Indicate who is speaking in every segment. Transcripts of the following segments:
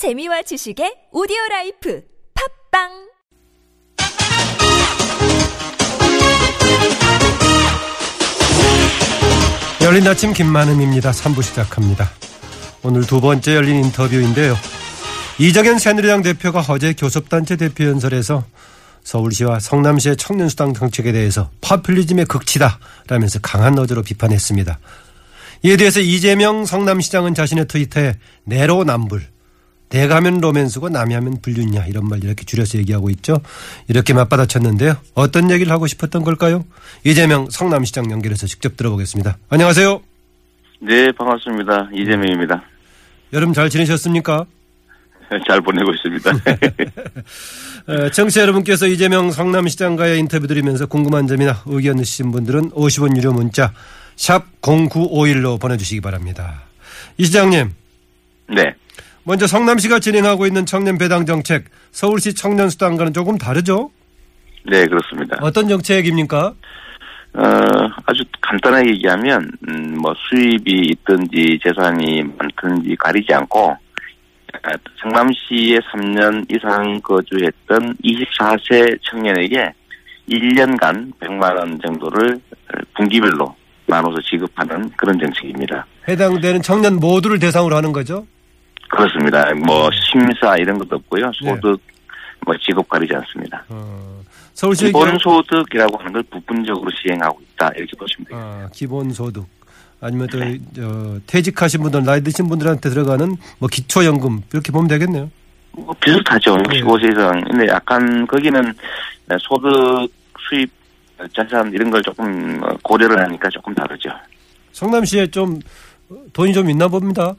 Speaker 1: 재미와 지식의 오디오 라이프 팟빵
Speaker 2: 열린 아침 김만흠입니다. 3부 시작합니다. 오늘 두 번째 열린 인터뷰인데요. 이정현 새누리당 대표가 어제 교섭단체 대표 연설에서 서울시와 성남시의 청년수당 정책에 대해서 포퓰리즘의 극치다라면서 강한 어조로 비판했습니다. 이에 대해서 이재명 성남시장은 자신의 트위터에 내로남불 대가면 로맨스고 남이 하면 불륜이냐 이런 말 이렇게 줄여서 얘기하고 있죠. 이렇게 맞받아쳤는데요. 어떤 얘기를 하고 싶었던 걸까요? 이재명 성남시장 연결해서 직접 들어보겠습니다. 안녕하세요.
Speaker 3: 네, 반갑습니다. 이재명입니다.
Speaker 2: 여름 잘 지내셨습니까?
Speaker 3: 잘 보내고 있습니다.
Speaker 2: 에, 청취자 여러분께서 이재명 성남시장과의 인터뷰 드리면서 궁금한 점이나 의견 있으신 분들은 50원 유료 문자 샵 0951로 보내주시기 바랍니다. 이 시장님
Speaker 3: 네.
Speaker 2: 먼저 성남시가 진행하고 있는 청년 배당 정책 서울시 청년 수당과는 조금 다르죠?
Speaker 3: 네, 그렇습니다.
Speaker 2: 어떤 정책입니까?
Speaker 3: 어, 아주 간단하게 얘기하면, 음, 뭐, 수입이 있든지 재산이 많든지 가리지 않고, 아, 성남시에 3년 이상 거주했던 24세 청년에게 1년간 100만 원 정도를 분기별로 나눠서 지급하는 그런 정책입니다.
Speaker 2: 해당되는 청년 모두를 대상으로 하는 거죠?
Speaker 3: 그렇습니다. 뭐, 심사 이런 것도 없고요. 소득, 뭐, 지급 가리지 않습니다.
Speaker 2: 어, 서울시의 경우-
Speaker 3: 기본 소득이라고 하는 걸 부분적으로 시행하고 있다 이렇게 보시면 돼요.
Speaker 2: 아, 기본 소득 아니면 또 저, 퇴직하신 분들 나이 드신 분들한테 들어가는 뭐 기초연금 이렇게 보면 되겠네요.
Speaker 3: 뭐 비슷하죠.
Speaker 2: 네.
Speaker 3: 65세 이상. 근데 약간 거기는 소득, 수입, 자산 이런 걸 조금 고려를 하니까 조금 다르죠.
Speaker 2: 성남시에 좀 돈이 좀 있나 봅니다.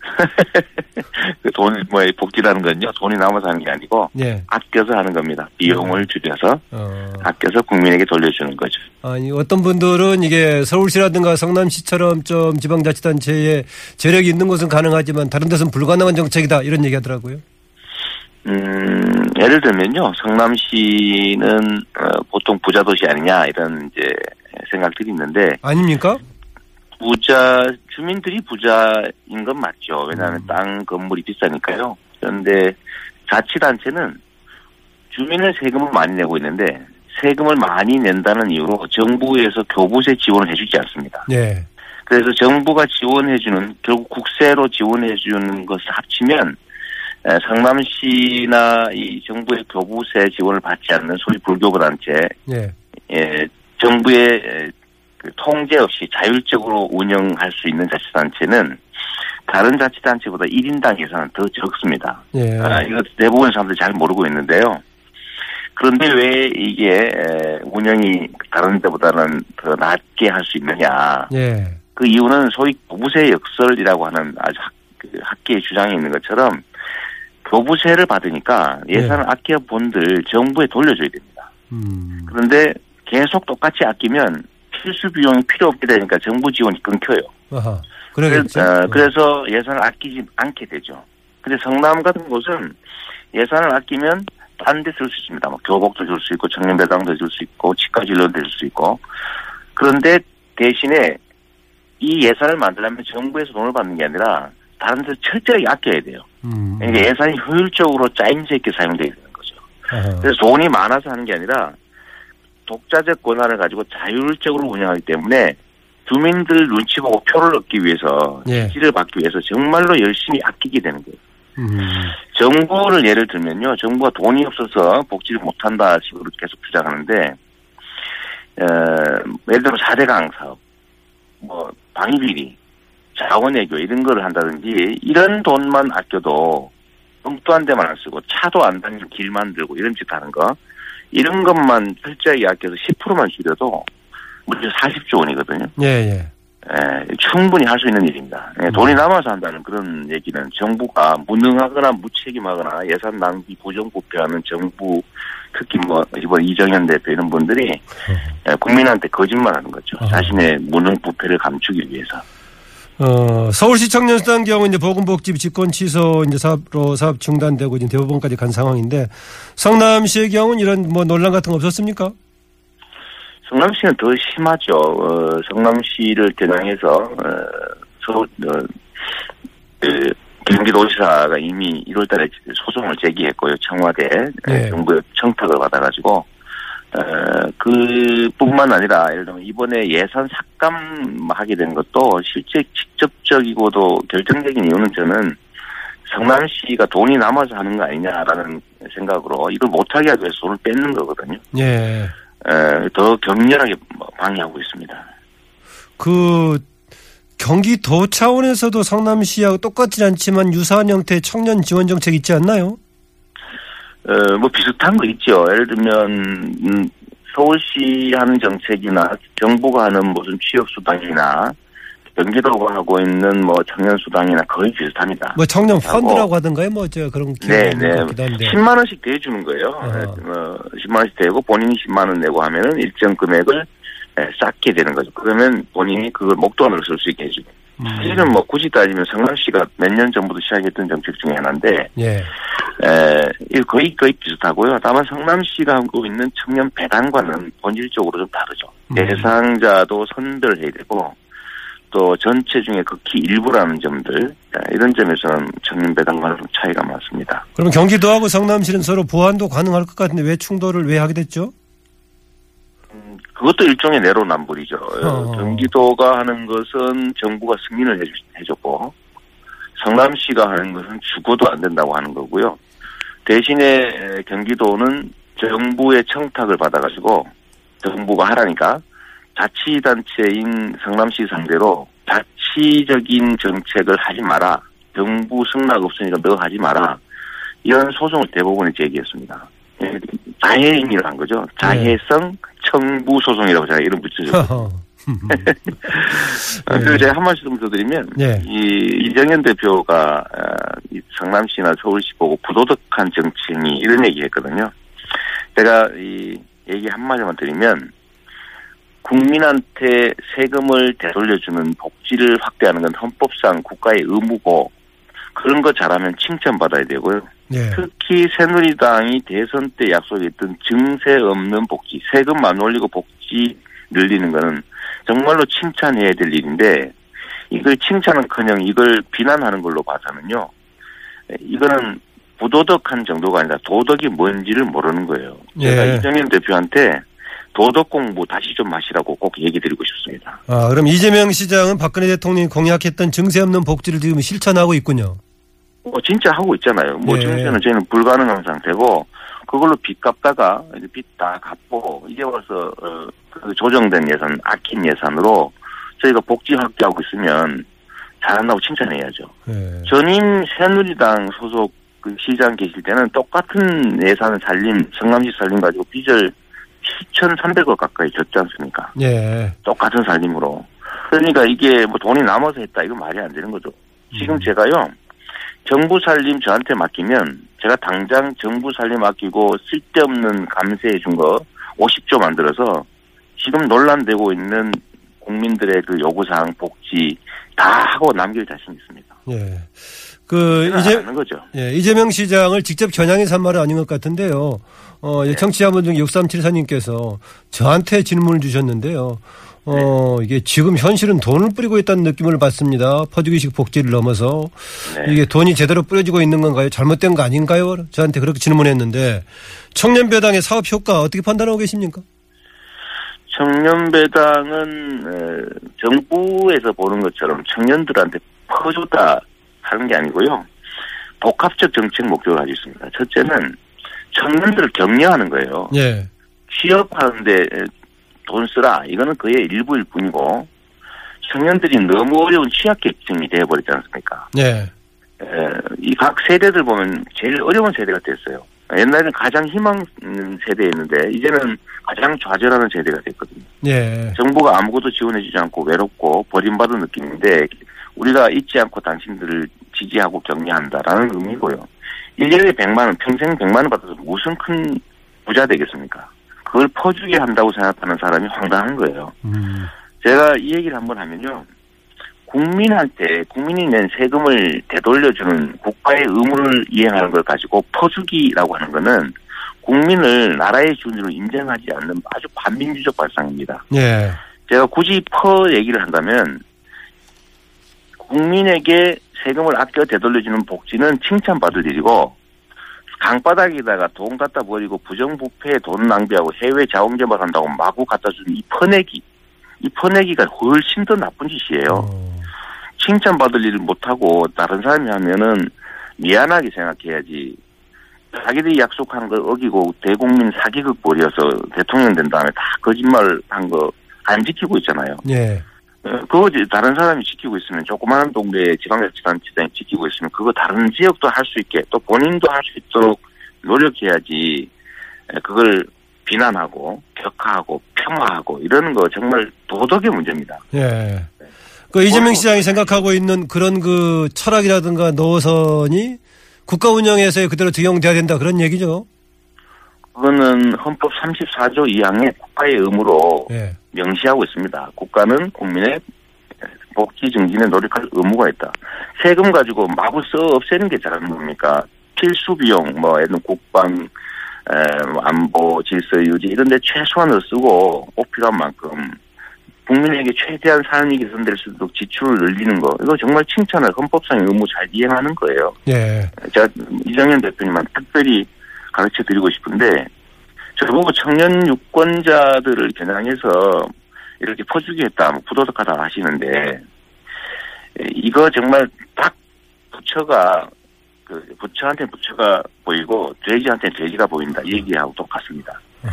Speaker 3: 그 돈, 뭐, 복지라는 건요. 돈이 남아서 하는 게 아니고
Speaker 2: 예.
Speaker 3: 아껴서 하는 겁니다. 비용을 줄여서
Speaker 2: 어,
Speaker 3: 아껴서 국민에게 돌려주는 거죠.
Speaker 2: 아니 어떤 분들은 이게 서울시라든가 성남시처럼 좀 지방자치단체에 재력이 있는 곳은 가능하지만 다른 데서는 불가능한 정책이다 이런 얘기 하더라고요.
Speaker 3: 음, 예를 들면요. 성남시는 어, 보통 부자 도시 아니냐 이런 이제 생각들이 있는데
Speaker 2: 아닙니까?
Speaker 3: 부자 주민들이 부자인 건 맞죠. 왜냐하면 땅 건물이 비싸니까요. 그런데 자치단체는 주민의 세금을 많이 내고 있는데 세금을 많이 낸다는 이유로 정부에서 교부세 지원을 해주지 않습니다.
Speaker 2: 예.
Speaker 3: 그래서 정부가 지원해주는 결국 국세로 지원해주는 것을 합치면 에, 성남시나 이 정부의 교부세 지원을 받지 않는 소위 불교부 단체
Speaker 2: 예.
Speaker 3: 예, 정부의 에, 그 통제 없이 자율적으로 운영할 수 있는 자치단체는 다른 자치단체보다 1인당 예산은 더 적습니다.
Speaker 2: 예.
Speaker 3: 아, 이거 대부분 사람들이 잘 모르고 있는데요. 그런데 왜 이게 에, 운영이 다른 데보다는 더 낮게 할 수 있느냐.
Speaker 2: 예.
Speaker 3: 그 이유는 소위 교부세 역설이라고 하는 아주 학, 그 학계의 주장이 있는 것처럼 교부세를 받으니까 예산을 아껴 본들 정부에 돌려줘야 됩니다.
Speaker 2: 음.
Speaker 3: 그런데 계속 똑같이 아끼면 필수 비용이 필요 없게 되니까 정부 지원이 끊겨요.
Speaker 2: 아하. 그러겠죠.
Speaker 3: 그래서, 어, 그래서 예산을 아끼지 않게 되죠. 근데 성남 같은 곳은 예산을 아끼면 딴 데 쓸 수 있습니다. 뭐 교복도 줄 수 있고 청년 배당도 줄 수 있고 치과 진료도 줄 수 있고 그런데 대신에 이 예산을 만들려면 정부에서 돈을 받는 게 아니라 다른 데서 철저하게 아껴야 돼요.
Speaker 2: 음.
Speaker 3: 그러니까 예산이 효율적으로 짜임새 있게 사용돼야 되는 거죠.
Speaker 2: 아하.
Speaker 3: 그래서 돈이 많아서 하는 게 아니라 독자적 권한을 가지고 자율적으로 운영하기 때문에 주민들 눈치 보고 표를 얻기 위해서
Speaker 2: 예.
Speaker 3: 지지를 받기 위해서 정말로 열심히 아끼게 되는 거예요.
Speaker 2: 음.
Speaker 3: 정부를 예를 들면요. 정부가 돈이 없어서 복지를 못한다 식으로 계속 주장하는데 어, 예를 들어 4대강 사업, 뭐 방위비리, 자원외교 이런 거를 한다든지 이런 돈만 아껴도 엉뚱한 데만 안 쓰고 차도 안 다니는 길 만 들고 이런 짓 하는 거 이런 것만 철저하게 아껴서 10%만 줄여도 무려 40조 원이거든요.
Speaker 2: 예, 예.
Speaker 3: 예, 충분히 할 수 있는 일입니다. 예, 돈이 남아서 한다는 그런 얘기는 정부가 무능하거나 무책임하거나 예산 낭비 부정부패하는 정부 특히 뭐 이번 이정현 대표 이런 분들이 예, 국민한테 거짓말하는 거죠.
Speaker 2: 어허.
Speaker 3: 자신의 무능 부패를 감추기 위해서.
Speaker 2: 어, 서울시 청년수당 경우 이제 보건복지 집권 취소 이제 사업로 사업 중단되고 이제 대법원까지 간 상황인데 성남시의 경우는 이런 뭐 논란 같은 거 없었습니까?
Speaker 3: 성남시는 더 심하죠. 어, 성남시를 겨냥해서 어, 서울 어, 그 경기도지사가 이미 1월달에 소송을 제기했고요. 청와대
Speaker 2: 네.
Speaker 3: 정부의 청탁을 받아가지고 어, 그뿐만 아니라 예를 들면 이번에 예산 삭감하게 된 것도 실제 직접적이고도 결정적인 이유는 저는 성남시가 돈이 남아서 하는 거 아니냐라는 생각으로 이걸 못하게 하기 위해서 돈을 뺏는 거거든요.
Speaker 2: 예.
Speaker 3: 에, 더 격렬하게 방해하고 있습니다.
Speaker 2: 그 경기도 차원에서도 성남시하고 똑같진 않지만 유사한 형태의 청년 지원 정책 있지 않나요?
Speaker 3: 어, 뭐 비슷한 거 있죠. 예를 들면 음, 서울시 하는 정책이나 정부가 하는 무슨 취업 수당이나 경기도가 하고 있는 뭐 청년 수당이나 거의 비슷합니다.
Speaker 2: 뭐 청년. 펀드라고 하던가요? 뭐 저 그런
Speaker 3: 네,
Speaker 2: 기업이
Speaker 3: 네.
Speaker 2: 있는 것 같기도 한데.
Speaker 3: 10만 원씩 대주는 거예요.
Speaker 2: 어,
Speaker 3: 10만 원씩 대고 본인이 10만 원 내고 하면은 일정 금액을 예, 쌓게 되는 거죠. 그러면 본인이 그걸 목돈으로 쓸 수 있게 해주고.
Speaker 2: 음.
Speaker 3: 사실은 뭐 굳이 따지면 성남시가 몇 년 전부터 시작했던 정책 중에 하나인데
Speaker 2: 예.
Speaker 3: 에, 거의 거의 비슷하고요. 다만 성남시가 하고 있는 청년 배당과는 본질적으로 좀 다르죠.
Speaker 2: 음.
Speaker 3: 대상자도 선별해야 되고 또 전체 중에 극히 일부라는 점들 에, 이런 점에서는 청년 배당과는 좀 차이가 많습니다.
Speaker 2: 그럼 경기도하고 성남시는 서로 보완도 가능할 것 같은데 왜 충돌을 왜 하게 됐죠?
Speaker 3: 음, 그것도 일종의 내로남불이죠. 어,
Speaker 2: 어.
Speaker 3: 경기도가 하는 것은 정부가 승인을 해주, 해줬고 성남시가 하는 것은 죽어도 안 된다고 하는 거고요. 대신에 에, 경기도는 정부의 청탁을 받아가지고 정부가 하라니까 자치단체인 성남시 상대로 자치적인 정책을 하지 마라. 정부 승낙 없으니까 너 하지 마라. 이런 소송을 대부분이 제기했습니다. 예, 자해행위를 한 거죠. 자해성 청부 소송이라고 제가 이름 붙여줬어요. 그리고 제가 한 말씀 더 드리면
Speaker 2: 네.
Speaker 3: 이 이정현 대표가 어, 이 성남시나 서울시 보고 부도덕한 정치인이 이런 얘기했거든요. 제가 이 얘기 한 마디만 드리면 국민한테 세금을 되돌려주는 복지를 확대하는 건 헌법상 국가의 의무고 그런 거 잘하면 칭찬받아야 되고요.
Speaker 2: 네.
Speaker 3: 특히 새누리당이 대선 때 약속했던 증세 없는 복지, 세금 안 올리고 복지 늘리는 거는 정말로 칭찬해야 될 일인데 이걸 칭찬은커녕 이걸 비난하는 걸로 봐서는요. 이거는 부도덕한 정도가 아니라 도덕이 뭔지를 모르는 거예요. 제가
Speaker 2: 예.
Speaker 3: 이정현 대표한테 도덕 공부 다시 좀 하시라고 꼭 얘기 드리고 싶습니다.
Speaker 2: 아, 그럼 이재명 시장은 박근혜 대통령이 공약했던 증세 없는 복지를 지금 실천하고 있군요.
Speaker 3: 어, 진짜 하고 있잖아요. 뭐
Speaker 2: 예.
Speaker 3: 증세는 저희는 불가능한 상태고 그걸로 빚 갚다가 이제 빚다 갚고 이제 와서 어, 그 조정된 예산, 아낀 예산으로 저희가 복지 확대하고 있으면 잘한다고 칭찬해야죠.
Speaker 2: 예.
Speaker 3: 전임 새누리당 소속 그 시장 계실 때는 똑같은 예산을 살림, 성남시 살림 가지고 빚을 7,300억 가까이 졌지 않습니까?
Speaker 2: 예.
Speaker 3: 똑같은 살림으로. 그러니까 이게 뭐 돈이 남아서 했다. 이건 말이 안 되는 거죠. 지금
Speaker 2: 음.
Speaker 3: 제가요, 정부 살림 저한테 맡기면 제가 당장 정부 살림 맡기고 쓸데없는 감세해 준 거 50조 만들어서 지금 논란되고 있는 국민들의 그 요구사항 복지 다 하고 남길 자신 있습니다.
Speaker 2: 예. 그
Speaker 3: 이제.
Speaker 2: 예, 이재명 시장을 직접 겨냥해서 한 말은 아닌 것 같은데요. 어,
Speaker 3: 네.
Speaker 2: 예, 청취자분 중 6374님께서 저한테 질문을 주셨는데요. 어,
Speaker 3: 네.
Speaker 2: 이게 지금 현실은 돈을 뿌리고 있다는 느낌을 받습니다. 퍼주기식 복지를 넘어서.
Speaker 3: 네.
Speaker 2: 이게 돈이 제대로 뿌려지고 있는 건가요? 잘못된 거 아닌가요? 저한테 그렇게 질문했는데 청년배당의 사업 효과 어떻게 판단하고 계십니까?
Speaker 3: 청년배당은 어, 정부에서 보는 것처럼 청년들한테 퍼주다 하는 게 아니고요. 복합적 정책 목적을 가지고 있습니다. 첫째는 청년들을 격려하는 거예요.
Speaker 2: 예. 취업하는데
Speaker 3: 돈 쓰라. 이거는 그의 일부일 뿐이고 청년들이 너무 어려운 취약계층이 되어버리지 않습니까?
Speaker 2: 예.
Speaker 3: 이각 세대들 보면 제일 어려운 세대가 됐어요. 옛날에는 가장 희망 세대였는데 이제는 가장 좌절하는 세대가 됐거든요.
Speaker 2: 예.
Speaker 3: 정부가 아무것도 지원해주지 않고 외롭고 버림받은 느낌인데 우리가 잊지 않고 당신들을 지지하고 격려한다라는 의미고요. 1년에 100만 원, 평생 100만 원 받아서 무슨 큰 부자 되겠습니까? 그걸 퍼주게 한다고 생각하는 사람이 황당한 거예요.
Speaker 2: 음.
Speaker 3: 제가 이 얘기를 한번 하면요. 국민한테 국민이 낸 세금을 되돌려주는 국가의 의무를 이행하는 걸 가지고 퍼주기라고 하는 거는 국민을 나라의 주인으로 인정하지 않는 아주 반민주적 발상입니다.
Speaker 2: 예.
Speaker 3: 제가 굳이 퍼 얘기를 한다면 국민에게 세금을 아껴 되돌려주는 복지는 칭찬받을 일이고 강바닥에다가 돈 갖다 버리고 부정부패에 돈 낭비하고 해외 자원 개발한다고 마구 갖다 주는 이 퍼내기 이 퍼내기가 훨씬 더 나쁜 짓이에요.
Speaker 2: 어.
Speaker 3: 칭찬받을 일을 못하고 다른 사람이 하면은 미안하게 생각해야지. 자기들이 약속한 걸 어기고 대국민 사기극 벌여서 대통령 된 다음에 다 거짓말 한 거 안 지키고 있잖아요.
Speaker 2: 예.
Speaker 3: 어, 그거 다른 사람이 지키고 있으면 조그마한 동네에 지방자치단체장이 지키고 있으면 그거 다른 지역도 할 수 있게 또 본인도 할 수 있도록 노력해야지 에, 그걸 비난하고 격하하고 폄하하고 이러는 거 정말 도덕의 문제입니다.
Speaker 2: 예. 그 이재명 시장이 생각하고 있는 그런 그 철학이라든가 노선이 국가 운영에서 그대로 적용돼야 된다 그런 얘기죠.
Speaker 3: 그거는 헌법 34조 2항의 국가의 의무로
Speaker 2: 예.
Speaker 3: 명시하고 있습니다. 국가는 국민의 복지 증진에 노력할 의무가 있다. 세금 가지고 마구 써 없애는 게 잘하는 겁니까? 필수 비용, 뭐, 국방, 에, 안보, 질서 유지, 이런 데 최소한을 쓰고 꼭 필요한 만큼 국민에게 최대한 사안이 개선될 수 있도록 지출을 늘리는 거. 이거 정말 칭찬할 헌법상의 의무 잘 이행하는 거예요.
Speaker 2: 예.
Speaker 3: 제가 이정현 대표님한테 특별히 가르쳐 드리고 싶은데 저보고 청년 유권자들을 겨냥해서 이렇게 퍼주기 했다, 뭐 부도덕하다 하시는데 에, 이거 정말 딱 부처가 그 부처한테 부처가 보이고 돼지한테 돼지가 보인다 이 얘기하고 똑같습니다.
Speaker 2: 어.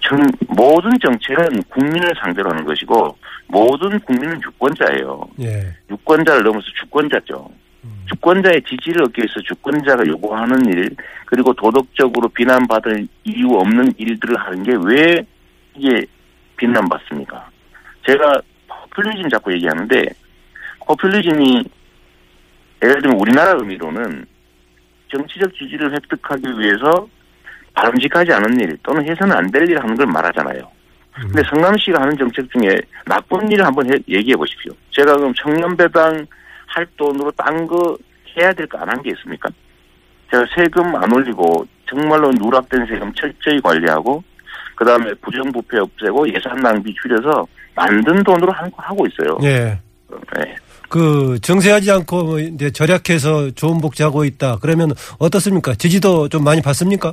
Speaker 3: 정, 모든 정책은 국민을 상대로 하는 것이고 모든 국민은 유권자예요.
Speaker 2: 예.
Speaker 3: 유권자를 넘어서 주권자죠.
Speaker 2: 음.
Speaker 3: 주권자의 지지를 얻기 위해서 주권자가 요구하는 일 그리고 도덕적으로 비난받을 이유 없는 일들을 하는 게 왜 이게 비난받습니까? 제가 포퓰리즘 자꾸 얘기하는데 포퓰리즘이 예를 들면 우리나라 의미로는 정치적 지지를 획득하기 위해서 바람직하지 않은 일 또는 해서는 안 될 일 하는 걸 말하잖아요.
Speaker 2: 음.
Speaker 3: 근데 성남시가 하는 정책 중에 나쁜 일을 한번 해- 얘기해 보십시오. 제가 그럼 청년배당 할 돈으로 딴 거 해야 될 거 안 한 게 있습니까? 제가 세금 안 올리고 정말로 누락된 세금 철저히 관리하고 그 다음에 부정부패 없애고 예산 낭비 줄여서 만든 돈으로 한 거 하고 있어요.
Speaker 2: 예.
Speaker 3: 네.
Speaker 2: 그 정세하지 않고 뭐 이제 절약해서 좋은 복지하고 있다. 그러면 어떻습니까? 지지도 좀 많이 받습니까?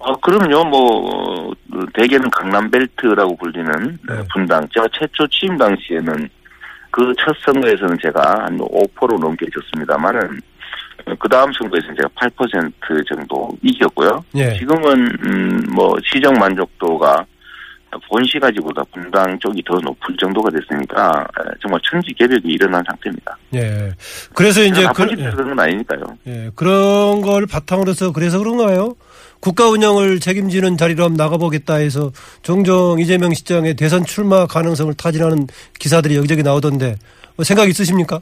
Speaker 3: 어, 그럼요, 뭐, 어, 대개는 강남벨트라고 불리는
Speaker 2: 네.
Speaker 3: 분당. 제가 최초 취임 당시에는 그 첫 선거에서는 제가 한5% 넘게 졌습니다만은, 그 다음 선거에서는 제가 8% 정도 이겼고요.
Speaker 2: 예.
Speaker 3: 지금은, 음, 뭐, 시정 만족도가 본시 가지보다 분당 쪽이 더 높을 정도가 됐으니까, 에, 정말 천지 개벽이 일어난 상태입니다.
Speaker 2: 예. 그래서 이제
Speaker 3: 나쁜
Speaker 2: 그,
Speaker 3: 짓 해서 그런 건 아니니까요.
Speaker 2: 예, 그런 걸 바탕으로서 그래서 그런가요? 국가 운영을 책임지는 자리로 한번 나가보겠다 해서 종종 이재명 시장의 대선 출마 가능성을 타진하는 기사들이 여기저기 나오던데 뭐 생각 있으십니까?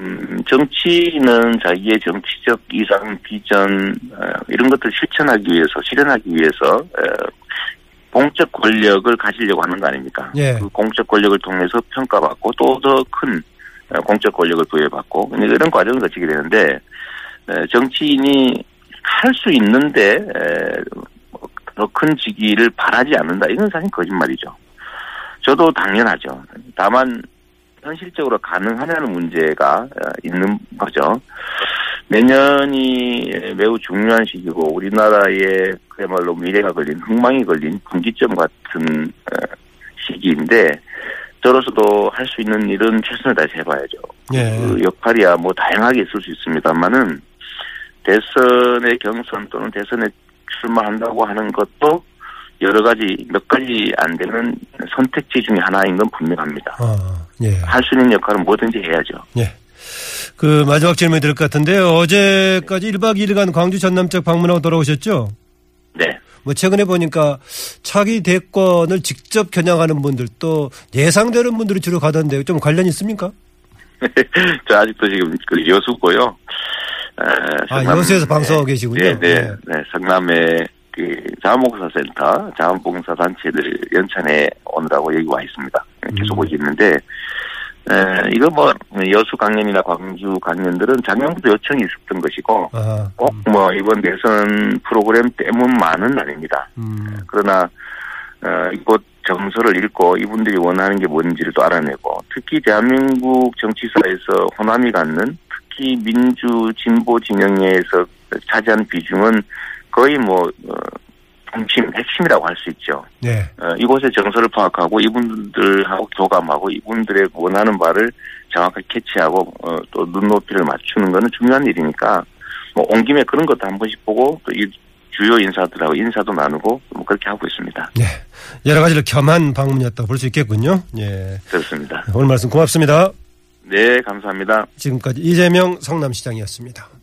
Speaker 3: 음, 정치는 자기의 정치적 이상, 비전, 어, 이런 것들을 실천하기 위해서, 실현하기 위해서, 어, 공적 권력을 가지려고 하는 거 아닙니까?
Speaker 2: 예.
Speaker 3: 그 공적 권력을 통해서 평가받고 또 더큰 어, 공적 권력을 부여받고, 이런 과정을 거치게 되는데, 에, 정치인이 할 수 있는데, 더 큰 직위를 바라지 않는다. 이건 사실 거짓말이죠. 저도 당연하죠. 다만, 현실적으로 가능하냐는 문제가 어, 있는 거죠. 내년이 매우 중요한 시기고 우리나라의 그야말로 미래가 걸린 흥망이 걸린 분기점 같은 어, 시기인데 저로서도 할 수 있는 일은 최선을 다해서 해봐야죠.
Speaker 2: 예.
Speaker 3: 그 역할이야 뭐 다양하게 있을 수 있습니다만은 대선의 경선 또는 대선에 출마한다고 하는 것도 여러 가지 몇 가지 안 되는 선택지 중에 하나인 건 분명합니다.
Speaker 2: 아, 예.
Speaker 3: 할수 있는 역할은 뭐든지 해야죠.
Speaker 2: 예. 그 마지막 질문이 될 것 같은데요. 어제까지 1박 2일간 광주 전남 쪽 방문하고 돌아오셨죠?
Speaker 3: 네.
Speaker 2: 뭐 최근에 보니까 차기 대권을 직접 겨냥하는 분들 또 예상되는 분들이 주로 가던데 좀 관련 있습니까?
Speaker 3: 저 아직도 지금 그 여수고요. 에,
Speaker 2: 아,
Speaker 3: 성남-
Speaker 2: 여수에서 방송하고
Speaker 3: 네,
Speaker 2: 계시군요.
Speaker 3: 네, 네,
Speaker 2: 네.
Speaker 3: 네. 성남의 그 자원봉사센터, 자원봉사 단체들 연찬에 오느라고 여기 와 있습니다. 계속
Speaker 2: 음.
Speaker 3: 오고 있는데, 에, 이거 뭐 여수 강연이나 광주 강연들은 작년부터 요청이 있었던 것이고,
Speaker 2: 아,
Speaker 3: 꼭뭐 이번 대선 프로그램 때문만은 아닙니다.
Speaker 2: 음,
Speaker 3: 그러나 어, 이곳 정서를 읽고 이분들이 원하는 게 뭔지를 또 알아내고 특히 대한민국 정치사에서 호남이 갖는 특히 민주 진보 진영에서 차지하는 비중은 거의 뭐 어, 중심 핵심이라고 할 수 있죠.
Speaker 2: 네.
Speaker 3: 어, 이곳의 정서를 파악하고 이분들하고 교감하고 이분들의 원하는 바를 정확하게 캐치하고 어, 또 눈높이를 맞추는 것은 중요한 일이니까 뭐 온 김에 그런 것도 한 번씩 보고 또 이 주요 인사들하고 인사도 나누고 뭐 그렇게 하고 있습니다.
Speaker 2: 네. 여러 가지로 겸한 방문이었다고 볼 수 있겠군요. 예.
Speaker 3: 그렇습니다.
Speaker 2: 오늘 말씀 고맙습니다.
Speaker 3: 네, 감사합니다.
Speaker 2: 지금까지 이재명 성남시장이었습니다.